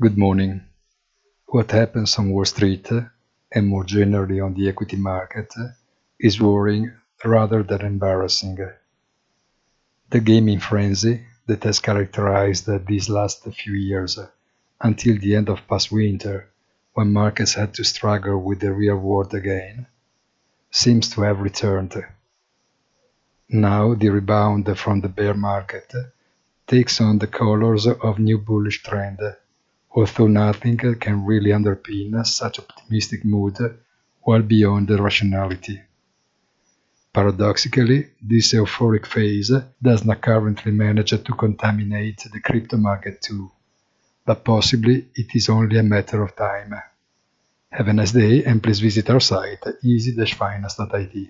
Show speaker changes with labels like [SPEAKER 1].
[SPEAKER 1] Good morning. What happens on Wall Street, and more generally on the equity market, is worrying rather than embarrassing. The gaming frenzy that has characterized these last few years until the end of past winter, when markets had to struggle with the real world again, seems to have returned. Now the rebound from the bear market takes on the colors of new bullish trend although nothing can really underpin such optimistic mood well beyond the rationality. Paradoxically, this euphoric phase does not currently manage to contaminate the crypto market too, but possibly it is only a matter of time. Have a nice day and please visit our site easy-finance.it.